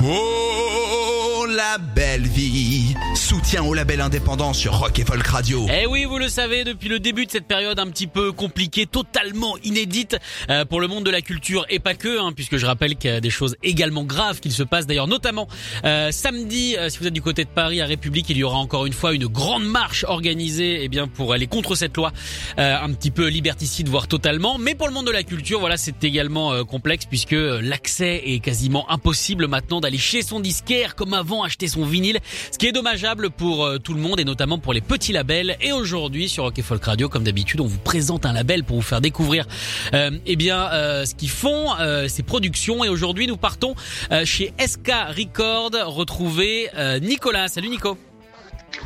Whoa. Belle vie Soutien au label indépendant sur Rock et Folk Radio. Eh oui, vous le savez, depuis le début de cette période un petit peu compliquée, totalement inédite euh, pour le monde de la culture et pas que, hein, puisque je rappelle qu'il y a des choses également graves qui se passent d'ailleurs, notamment euh, samedi, euh, si vous êtes du côté de Paris, à République, il y aura encore une fois une grande marche organisée, eh bien pour aller contre cette loi, euh, un petit peu liberticide, voire totalement. Mais pour le monde de la culture, voilà, c'est également complexe puisque l'accès est quasiment impossible maintenant d'aller chez son disquaire comme avant acheter son vinyle, ce qui est dommageable pour euh, tout le monde et notamment pour les petits labels. Et aujourd'hui sur Rock Folk Radio, comme d'habitude, on vous présente un label pour vous faire découvrir euh, eh bien euh, ce qu'ils font, euh, ces productions. Et aujourd'hui, nous partons euh, chez SK Record retrouver euh, Nicolas. Salut Nico.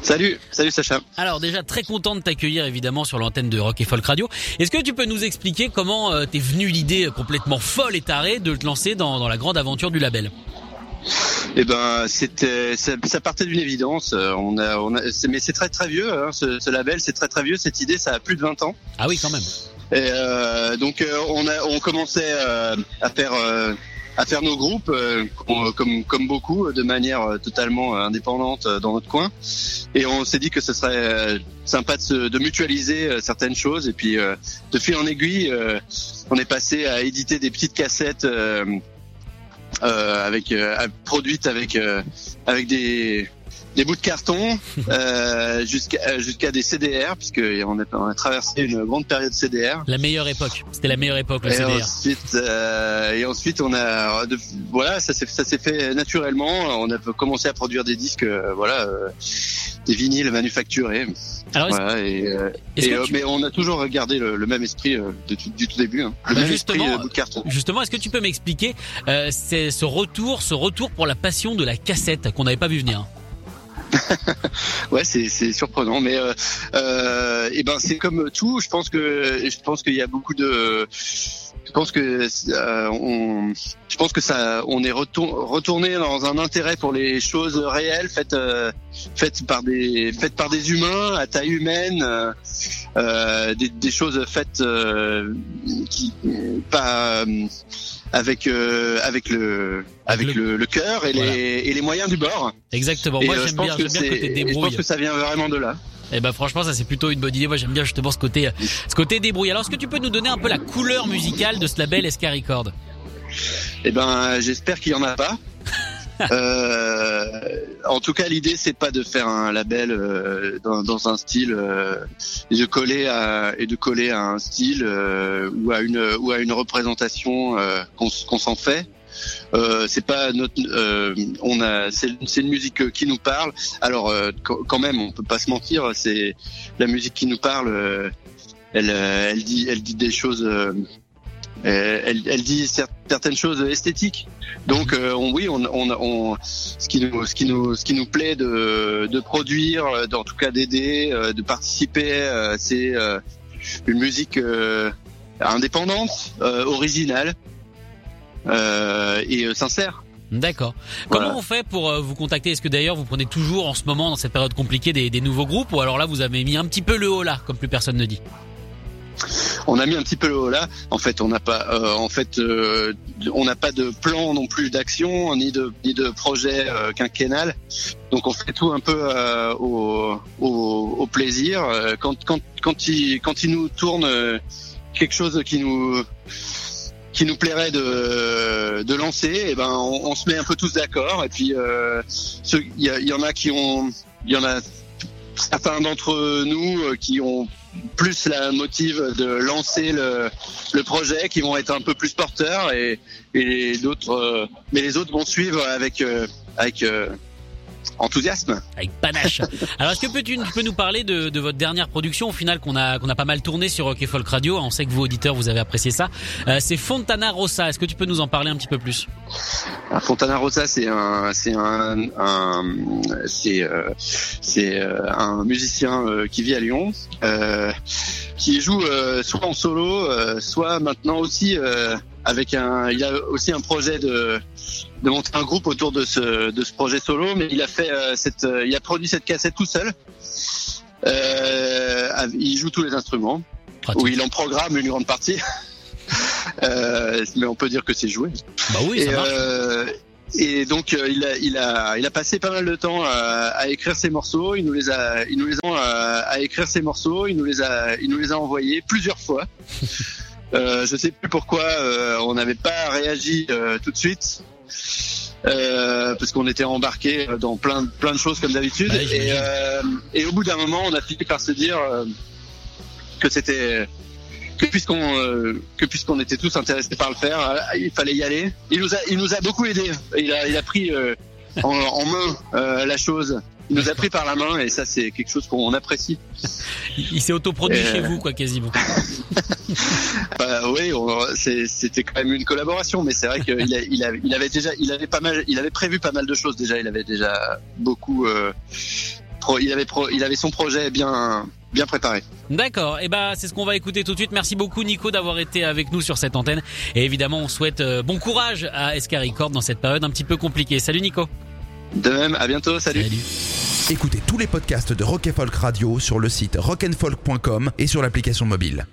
Salut, salut Sacha. Alors déjà très content de t'accueillir évidemment sur l'antenne de Rock et Folk Radio. Est-ce que tu peux nous expliquer comment euh, t'es venu l'idée complètement folle et tarée de te lancer dans, dans la grande aventure du label? Eh ben, c'était, ça, ça partait d'une évidence. Euh, On a, on a, c'est- mais c'est très très vieux. Hein, ce, ce label, c'est très très vieux. Cette idée, ça a plus de 20 ans. Ah oui quand même. Et euh, donc, euh, on a, on commençait euh, à faire, euh, à faire nos groupes, euh, com- comme comme beaucoup, de manière totalement indépendante dans notre coin. Et on s'est dit que ce serait sympa de, se, de mutualiser certaines choses. Et puis, euh, de fil en aiguille, euh, on est passé à éditer des petites cassettes. Euh, avec euh, produites avec euh, avec des des bouts de carton euh, jusqu'à jusqu'à des CDR puisque on a, on a traversé une grande période CDR La meilleure époque. C'était la meilleure époque le et CDR. ensuite euh, et ensuite on a voilà ça s'est ça s'est fait naturellement on a commencé à produire des disques euh, voilà euh, des vinyles manufacturés Alors voilà et, euh, et, euh, tu- mais on a toujours gardé le, le même esprit euh, de du tout début hein. le Bah, même justement, esprit bout de carton Justement, est-ce que tu peux m'expliquer c'est ce retour, ce retour pour la passion de la cassette qu'on n'avait pas vu venir? Ouais, c'est surprenant, mais et ben c'est comme tout. Je pense que je pense qu'il y a beaucoup de. Je pense que euh, on, je pense que ça, on est retour- retourné dans un intérêt pour les choses réelles faites euh, faites par des faites par des humains à taille humaine, euh, euh, des, des choses faites euh, qui pas euh, avec euh, avec le avec le- le, le cœur et Voilà. les et les moyens du bord. Exactement. Moi j'aime bien, que bien côté et Je pense que ça vient vraiment de là. Et ben franchement, ça c'est plutôt une bonne idée. Moi j'aime bien justement ce côté, ce côté débrouille. Alors est-ce que tu peux nous donner un peu la couleur musicale de ce label SK Record Eh ben, j'espère qu'il y en a pas. Euh, en tout cas, l'idée c'est pas de faire un label euh, dans, dans un style euh, et de coller à et de coller à un style euh, ou à une ou à une représentation euh, qu'on s'en fait. Euh, c'est pas notre, euh, on a, c'est une musique qui nous parle. Alors euh, quand même, on peut pas se mentir, c'est la musique qui nous parle. elle, elle dit, elle dit des choses. elle, elle dit cer- certaines choses esthétiques. Donc euh, on, oui, on, on, on, ce qui nous, ce qui nous, ce qui nous plaît de, de produire, en tout cas d'aider, de participer, c'est une musique indépendante, originale et euh, sincère. D'accord. Voilà. Comment on fait pour euh, vous contacter? Est-ce que d'ailleurs vous prenez toujours en ce moment dans cette période compliquée des, des nouveaux groupes? Ou alors là vous avez mis un petit peu le haut là, comme plus personne ne dit? On a mis un petit peu le haut là. En fait, on n'a pas, euh, en fait, euh, on n'a pas de plan non plus d'action ni de ni de projet euh, quinquennal. Donc on fait tout un peu euh, au, au, au plaisir. Euh, Quand quand quand il quand il nous tourne euh, quelque chose qui nous qui nous plairait de, de lancer, et ben on, on se met un peu tous d'accord. Et puis euh, il y, a- il y en a qui ont, il y en a certains d'entre nous euh, qui ont plus la motive de lancer le, le projet, qui vont être un peu plus porteurs et, et d'autres, euh, mais les autres vont suivre avec euh, avec euh, enthousiasme. Avec panache. Alors est-ce que tu, peux nous parler de, de votre dernière production au final qu'on a qu'on a pas mal tourné sur Rock et Folk Radio? On sait que vous auditeurs vous avez apprécié ça. Euh, c'est Fontana Rossa. Est-ce que tu peux nous en parler un petit peu plus? Fontana Rosa, c'est un, c'est un, un- c'est, euh, c'est euh, un musicien qui vit à Lyon, euh, qui joue euh, soit en solo, euh, soit maintenant aussi euh, avec un. Il a aussi un projet de de monter un groupe autour de ce de ce projet solo, mais il a fait cette, il a produit cette cassette tout seul. Il joue tous les instruments, ou il en programme une grande partie. Mais on peut dire que c'est joué Bah oui, ça et, marche. Et donc euh, il a il a il a passé pas mal de temps à, à écrire ses morceaux. Il nous les a il nous les a à, à écrire ses morceaux. Il nous les a il nous les a envoyés plusieurs fois. euh, je sais plus pourquoi euh, on n'avait pas réagi euh, tout de suite. Euh, parce qu'on était embarqué dans plein plein de choses comme d'habitude Ouais, et, euh, au bout d'un moment on a fini par se dire euh, que c'était que puisqu'on euh, que puisqu'on était tous intéressés par le faire, euh, il fallait y aller. Il nous a il nous a beaucoup aidé. Il a il a pris euh, en, en main euh, la chose. Il nous a pris par la main et ça c'est quelque chose qu'on apprécie. Il, s'est autoproduit euh, chez vous quoi quasiment. Bah, oui, c'était quand même une collaboration, mais c'est vrai qu'il il, a- il avait déjà il avait pas mal il avait prévu pas mal de choses déjà. Il avait déjà beaucoup euh, pro- il avait pro- il avait son projet bien bien préparé. D'accord. Et bah c'est ce qu'on va écouter tout de suite. Merci beaucoup Nico d'avoir été avec nous sur cette antenne. Et évidemment on souhaite euh, bon courage à SK Record dans cette période un petit peu compliquée. Salut Nico. De même, à bientôt, salut. Écoutez tous les podcasts de Rock Folk Radio sur le site rockandfolk.com et sur l'application mobile.